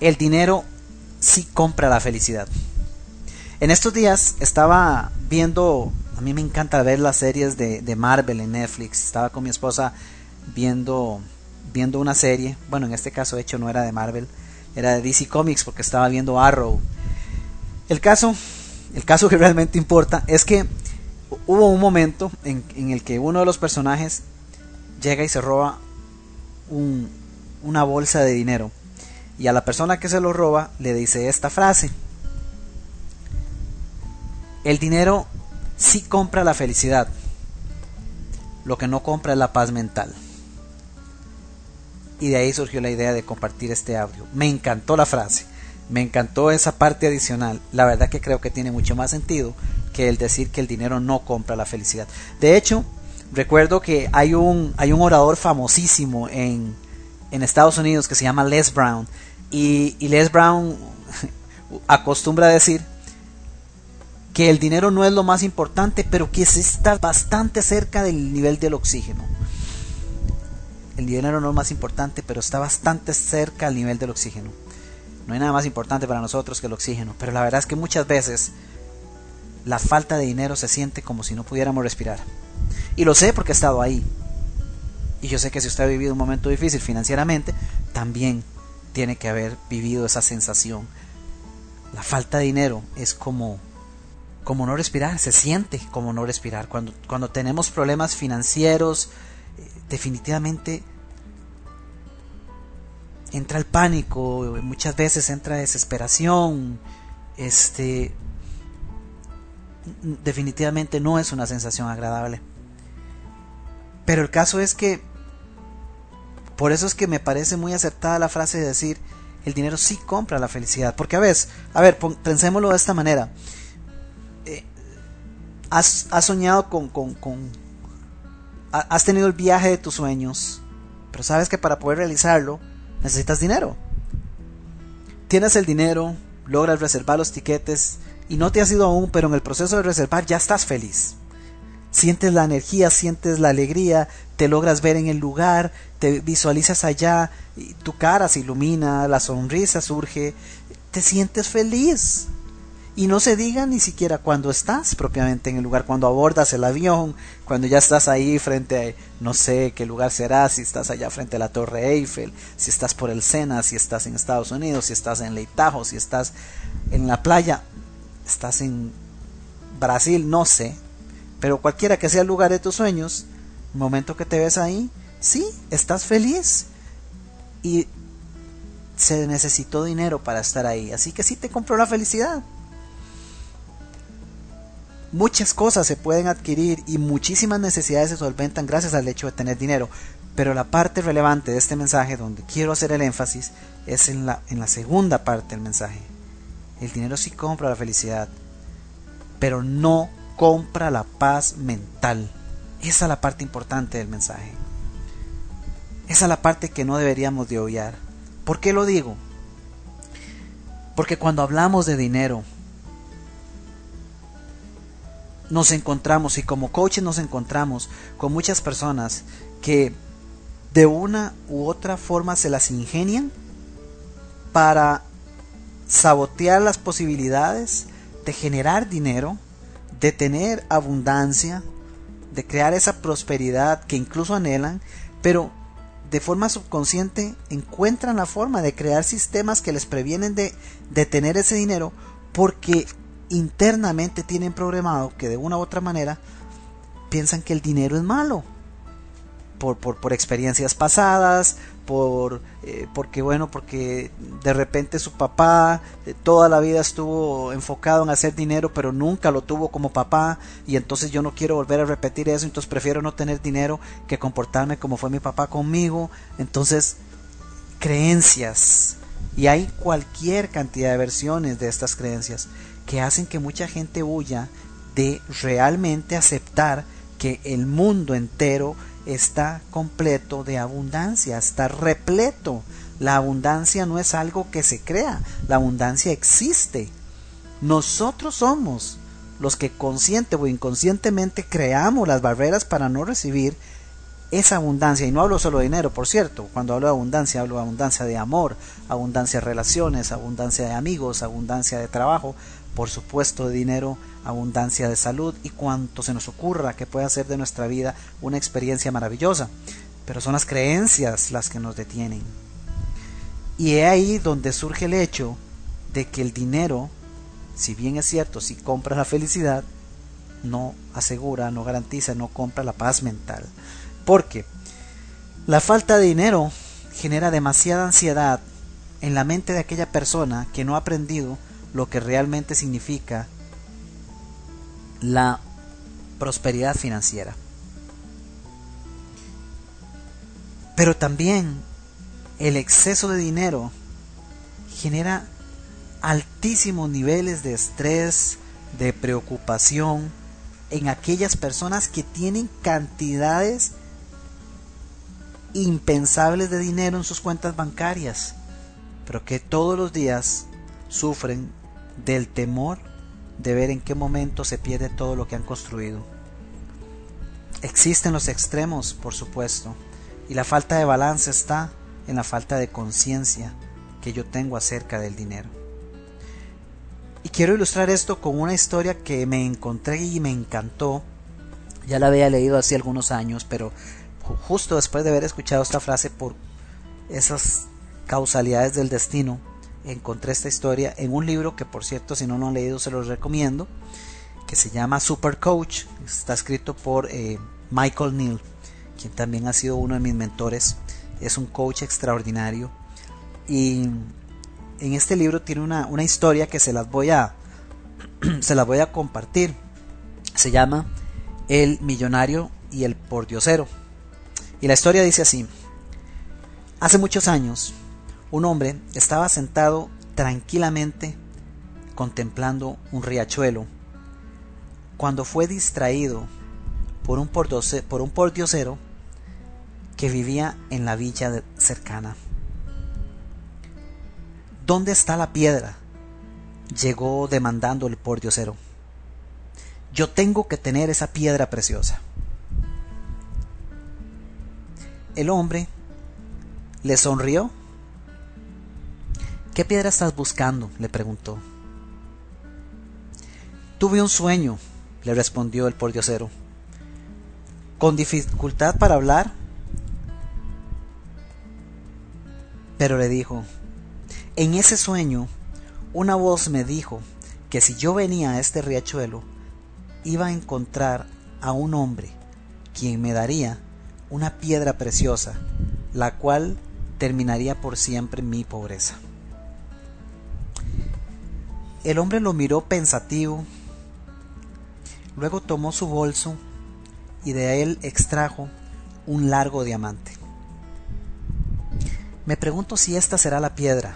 el dinero sí compra la felicidad. En estos días estaba viendo, a mí me encanta ver las series de, Marvel en Netflix. Estaba con mi esposa viendo, viendo una serie. Bueno, en este caso, de hecho, no era de Marvel, era de DC Comics porque estaba viendo Arrow. El caso, el caso que realmente importa es que hubo un momento en, el que uno de los personajes llega y se roba un, una bolsa de dinero y a la persona que se lo roba le dice esta frase. El dinero sí compra la felicidad, lo que no compra es la paz mental. Y de ahí surgió la idea de compartir este audio. Me encantó la frase, me encantó esa parte adicional. La verdad que creo que tiene mucho más sentido que el decir que el dinero no compra la felicidad. De hecho, recuerdo que hay un, hay un orador famosísimo en, en Estados Unidos que se llama Les Brown. Y, Les Brown acostumbra a decir que el dinero no es lo más importante, pero que se está bastante cerca del nivel del oxígeno. El dinero no es más importante, pero está bastante cerca al nivel del oxígeno. No hay nada más importante para nosotros que el oxígeno, pero la verdad es que muchas veces la falta de dinero se siente como si no pudiéramos respirar. Y lo sé porque he estado ahí. Y yo sé que si usted ha vivido un momento difícil financieramente, también tiene que haber vivido esa sensación. La falta de dinero es como como no respirar, se siente como no respirar. Cuando, cuando tenemos problemas financieros, eh, definitivamente entra el pánico, muchas veces entra desesperación, este definitivamente no es una sensación agradable. Pero el caso es que por eso es que me parece muy acertada la frase de decir, el dinero sí compra la felicidad. Porque a veces, a ver, pensémoslo de esta manera. Eh, has, soñado con, con, con, Has tenido el viaje de tus sueños, pero sabes que para poder realizarlo necesitas dinero. Tienes el dinero, logras reservar los tiquetes y no te has ido aún, pero en el proceso de reservar ya estás feliz sientes la energía, sientes la alegría, te logras ver en el lugar, te visualizas allá, y tu cara se ilumina, la sonrisa surge, te sientes feliz. Y no se diga ni siquiera cuando estás propiamente en el lugar, cuando abordas el avión, cuando ya estás ahí frente a, no sé qué lugar será, si estás allá frente a la Torre Eiffel, si estás por el Sena, si estás en Estados Unidos, si estás en Leitajo, si estás en la playa, estás en Brasil, no sé, pero cualquiera que sea el lugar de tus sueños, el momento que te ves ahí, sí, estás feliz. Y se necesitó dinero para estar ahí. Así que sí te compró la felicidad. Muchas cosas se pueden adquirir y muchísimas necesidades se solventan gracias al hecho de tener dinero. Pero la parte relevante de este mensaje, donde quiero hacer el énfasis, es en la, en la segunda parte del mensaje. El dinero sí compra la felicidad, pero no compra la paz mental. Esa es la parte importante del mensaje. Esa es la parte que no deberíamos de obviar. ¿Por qué lo digo? Porque cuando hablamos de dinero, nos encontramos y como coaches nos encontramos con muchas personas que de una u otra forma se las ingenian para sabotear las posibilidades de generar dinero de tener abundancia, de crear esa prosperidad que incluso anhelan, pero de forma subconsciente encuentran la forma de crear sistemas que les previenen de, de tener ese dinero porque internamente tienen programado que de una u otra manera piensan que el dinero es malo por, por, por experiencias pasadas, por eh, porque bueno, porque de repente su papá eh, toda la vida estuvo enfocado en hacer dinero, pero nunca lo tuvo como papá y entonces yo no quiero volver a repetir eso, entonces prefiero no tener dinero que comportarme como fue mi papá conmigo. Entonces, creencias y hay cualquier cantidad de versiones de estas creencias que hacen que mucha gente huya de realmente aceptar que el mundo entero está completo de abundancia, está repleto. La abundancia no es algo que se crea, la abundancia existe. Nosotros somos los que consciente o inconscientemente creamos las barreras para no recibir esa abundancia, y no hablo solo de dinero, por cierto, cuando hablo de abundancia, hablo de abundancia de amor, abundancia de relaciones, abundancia de amigos, abundancia de trabajo, por supuesto de dinero, abundancia de salud y cuanto se nos ocurra que pueda hacer de nuestra vida una experiencia maravillosa. Pero son las creencias las que nos detienen. Y es ahí donde surge el hecho de que el dinero, si bien es cierto, si compra la felicidad, no asegura, no garantiza, no compra la paz mental. Porque la falta de dinero genera demasiada ansiedad en la mente de aquella persona que no ha aprendido lo que realmente significa la prosperidad financiera. Pero también el exceso de dinero genera altísimos niveles de estrés, de preocupación en aquellas personas que tienen cantidades impensables de dinero en sus cuentas bancarias, pero que todos los días sufren del temor de ver en qué momento se pierde todo lo que han construido. Existen los extremos, por supuesto, y la falta de balance está en la falta de conciencia que yo tengo acerca del dinero. Y quiero ilustrar esto con una historia que me encontré y me encantó. Ya la había leído hace algunos años, pero justo después de haber escuchado esta frase por esas causalidades del destino, encontré esta historia en un libro que por cierto si no lo han leído se los recomiendo, que se llama Super Coach, está escrito por eh, Michael Neal, quien también ha sido uno de mis mentores, es un coach extraordinario. Y en este libro tiene una, una historia que se las voy a se las voy a compartir, se llama El millonario y el pordiosero. Y la historia dice así, hace muchos años, un hombre estaba sentado tranquilamente contemplando un riachuelo cuando fue distraído por un, por un pordiosero que vivía en la villa cercana. ¿Dónde está la piedra? llegó demandando el pordiosero. Yo tengo que tener esa piedra preciosa. El hombre le sonrió ¿Qué piedra estás buscando? le preguntó. Tuve un sueño, le respondió el pordiosero. Con dificultad para hablar, pero le dijo, en ese sueño una voz me dijo que si yo venía a este riachuelo, iba a encontrar a un hombre quien me daría una piedra preciosa, la cual terminaría por siempre mi pobreza. El hombre lo miró pensativo, luego tomó su bolso y de él extrajo un largo diamante. Me pregunto si esta será la piedra,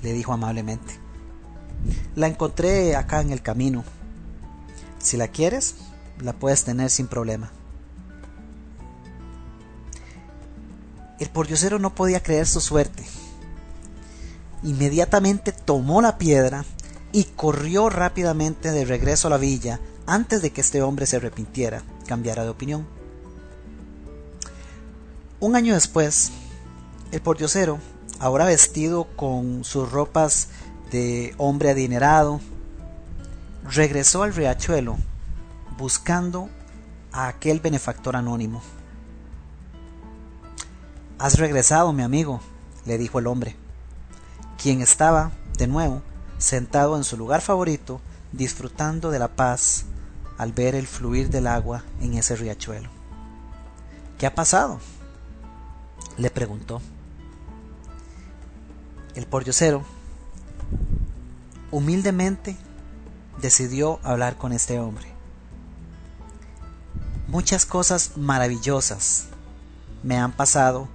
le dijo amablemente. La encontré acá en el camino. Si la quieres, la puedes tener sin problema. El pordiosero no podía creer su suerte. Inmediatamente tomó la piedra y corrió rápidamente de regreso a la villa antes de que este hombre se arrepintiera, cambiara de opinión. Un año después, el pordiosero, ahora vestido con sus ropas de hombre adinerado, regresó al riachuelo buscando a aquel benefactor anónimo. Has regresado, mi amigo, le dijo el hombre, quien estaba, de nuevo, sentado en su lugar favorito, disfrutando de la paz al ver el fluir del agua en ese riachuelo. ¿Qué ha pasado? le preguntó. El pordiosero humildemente decidió hablar con este hombre. Muchas cosas maravillosas me han pasado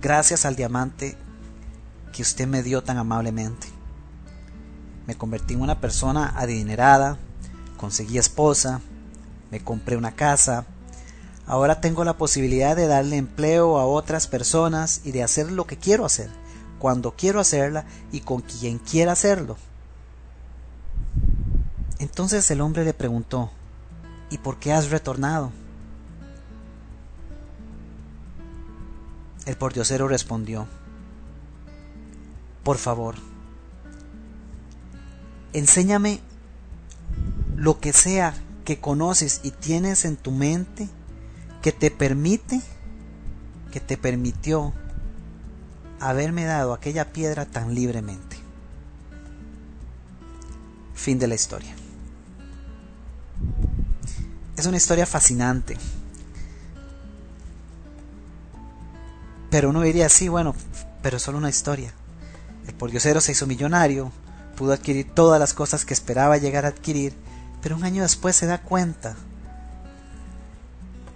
gracias al diamante que usted me dio tan amablemente me convertí en una persona adinerada, conseguí esposa, me compré una casa, ahora tengo la posibilidad de darle empleo a otras personas y de hacer lo que quiero hacer, cuando quiero hacerla y con quien quiera hacerlo. Entonces el hombre le preguntó, ¿y por qué has retornado? El pordiosero respondió, por favor, enséñame lo que sea que conoces y tienes en tu mente que te permite, que te permitió haberme dado aquella piedra tan libremente. Fin de la historia. Es una historia fascinante. Pero uno diría, sí, bueno, pero solo una historia. El pordiosero se hizo millonario, pudo adquirir todas las cosas que esperaba llegar a adquirir, pero un año después se da cuenta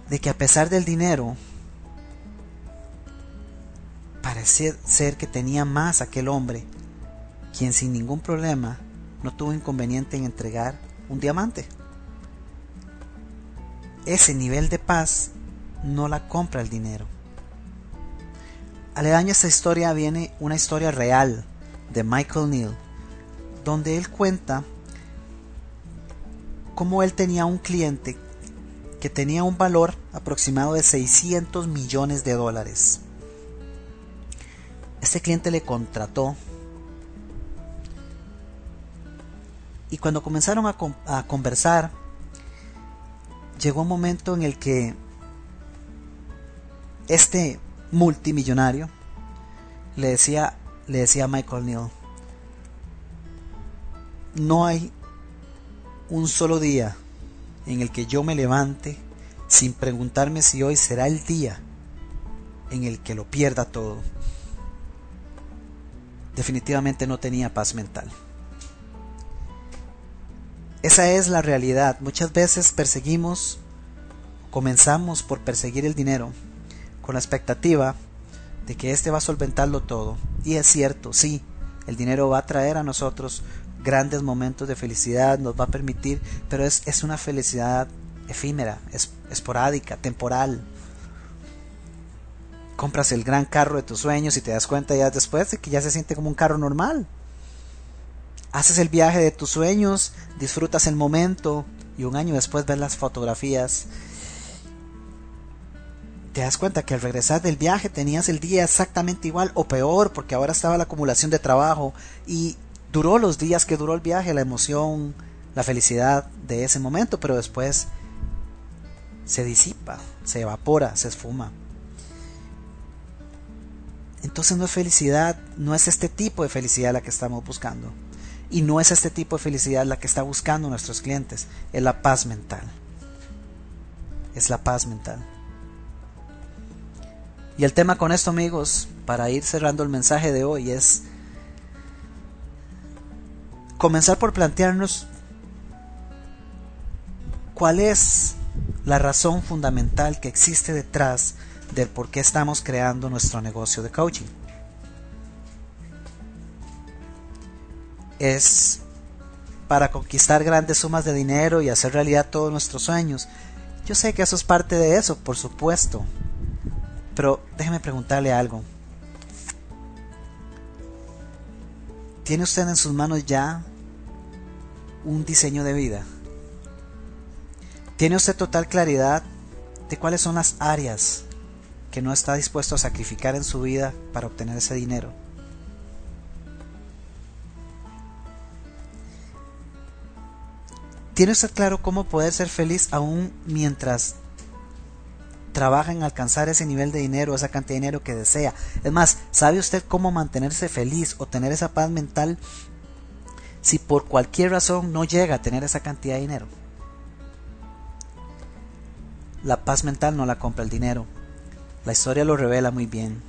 de que a pesar del dinero, parecía ser que tenía más aquel hombre, quien sin ningún problema no tuvo inconveniente en entregar un diamante. Ese nivel de paz no la compra el dinero. Aledaño a esta historia viene una historia real de Michael Neal, donde él cuenta cómo él tenía un cliente que tenía un valor aproximado de 600 millones de dólares. Este cliente le contrató y cuando comenzaron a, conversar, llegó un momento en el que este multimillonario le decía, le decía a Michael Neal, no hay un solo día en el que yo me levante sin preguntarme si hoy será el día en el que lo pierda todo. Definitivamente no tenía paz mental. Esa es la realidad. Muchas veces perseguimos, comenzamos por perseguir el dinero con la expectativa de que éste va a solventarlo todo. Y es cierto, sí, el dinero va a traer a nosotros grandes momentos de felicidad, nos va a permitir, pero es, es una felicidad efímera, es, esporádica, temporal. Compras el gran carro de tus sueños y te das cuenta ya después de que ya se siente como un carro normal. Haces el viaje de tus sueños, disfrutas el momento y un año después ves las fotografías te das cuenta que al regresar del viaje tenías el día exactamente igual o peor porque ahora estaba la acumulación de trabajo y duró los días que duró el viaje, la emoción, la felicidad de ese momento, pero después se disipa, se evapora, se esfuma. Entonces no es felicidad, no es este tipo de felicidad la que estamos buscando. Y no es este tipo de felicidad la que está buscando nuestros clientes, es la paz mental. Es la paz mental. Y el tema con esto, amigos, para ir cerrando el mensaje de hoy, es comenzar por plantearnos cuál es la razón fundamental que existe detrás del por qué estamos creando nuestro negocio de coaching. Es para conquistar grandes sumas de dinero y hacer realidad todos nuestros sueños. Yo sé que eso es parte de eso, por supuesto. Pero déjeme preguntarle algo. ¿Tiene usted en sus manos ya un diseño de vida? ¿Tiene usted total claridad de cuáles son las áreas que no está dispuesto a sacrificar en su vida para obtener ese dinero? ¿Tiene usted claro cómo poder ser feliz aún mientras trabaja en alcanzar ese nivel de dinero, esa cantidad de dinero que desea. Es más, ¿sabe usted cómo mantenerse feliz o tener esa paz mental si por cualquier razón no llega a tener esa cantidad de dinero? La paz mental no la compra el dinero. La historia lo revela muy bien.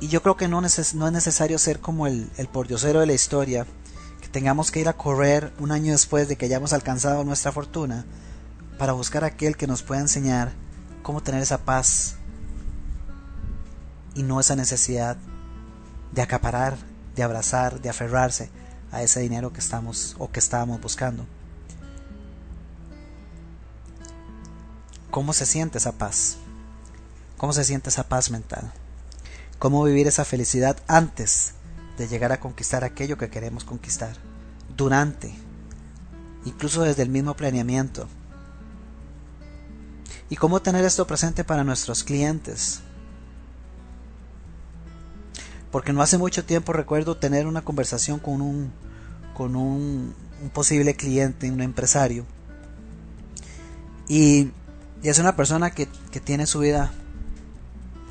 Y yo creo que no, es necesario ser como el, el pordiosero de la historia, que tengamos que ir a correr un año después de que hayamos alcanzado nuestra fortuna para buscar aquel que nos pueda enseñar cómo tener esa paz y no esa necesidad de acaparar, de abrazar, de aferrarse a ese dinero que estamos o que estábamos buscando. ¿Cómo se siente esa paz? ¿Cómo se siente esa paz mental? ¿Cómo vivir esa felicidad antes de llegar a conquistar aquello que queremos conquistar? Durante, incluso desde el mismo planeamiento, ¿Y cómo tener esto presente para nuestros clientes? Porque no hace mucho tiempo recuerdo tener una conversación con un, con un, posible cliente, un empresario. Y, es una persona que, tiene su vida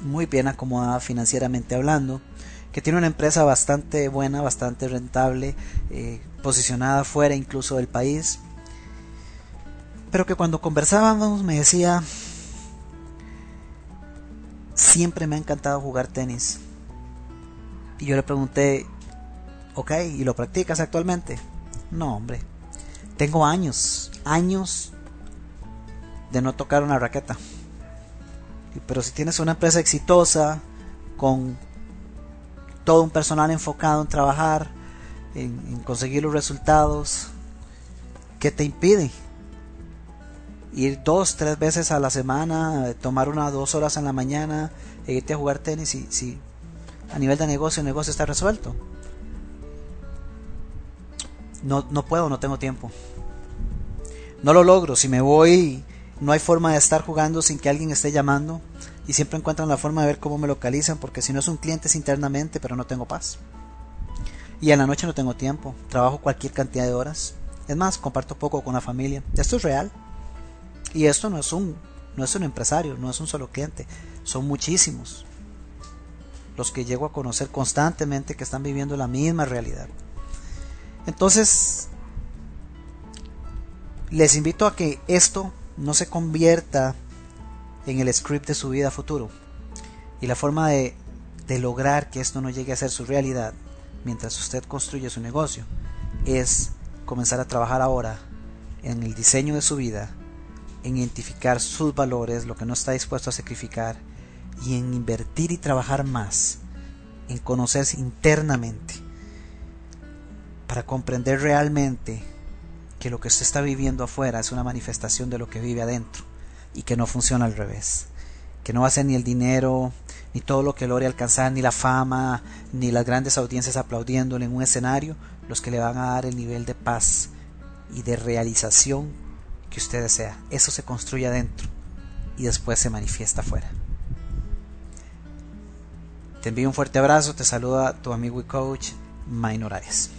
muy bien acomodada financieramente hablando, que tiene una empresa bastante buena, bastante rentable, eh, posicionada fuera incluso del país, pero que cuando conversábamos me decía, siempre me ha encantado jugar tenis. Y yo le pregunté, ok, ¿y lo practicas actualmente? No, hombre, tengo años, años de no tocar una raqueta. Pero si tienes una empresa exitosa, con todo un personal enfocado en trabajar, en, conseguir los resultados, ¿qué te impide? ir dos, tres veces a la semana, tomar una dos horas en la mañana e irte a jugar tenis y si a nivel de negocio el negocio está resuelto. No, no puedo, no tengo tiempo. No lo logro. Si me voy, no hay forma de estar jugando sin que alguien esté llamando. Y siempre encuentran la forma de ver cómo me localizan, porque si no es un cliente es internamente, pero no tengo paz. Y en la noche no tengo tiempo. Trabajo cualquier cantidad de horas. Es más, comparto poco con la familia. Esto es real. Y esto no es un no es un empresario, no es un solo cliente, son muchísimos los que llego a conocer constantemente que están viviendo la misma realidad. Entonces, les invito a que esto no se convierta en el script de su vida futuro. Y la forma de, de lograr que esto no llegue a ser su realidad mientras usted construye su negocio es comenzar a trabajar ahora en el diseño de su vida en identificar sus valores, lo que no está dispuesto a sacrificar y en invertir y trabajar más, en conocerse internamente, para comprender realmente que lo que usted está viviendo afuera es una manifestación de lo que vive adentro y que no funciona al revés, que no va a ser ni el dinero, ni todo lo que logre alcanzar, ni la fama, ni las grandes audiencias aplaudiéndole en un escenario, los que le van a dar el nivel de paz y de realización que usted desea. Eso se construye adentro y después se manifiesta afuera. Te envío un fuerte abrazo, te saluda tu amigo y coach Maynor Arias.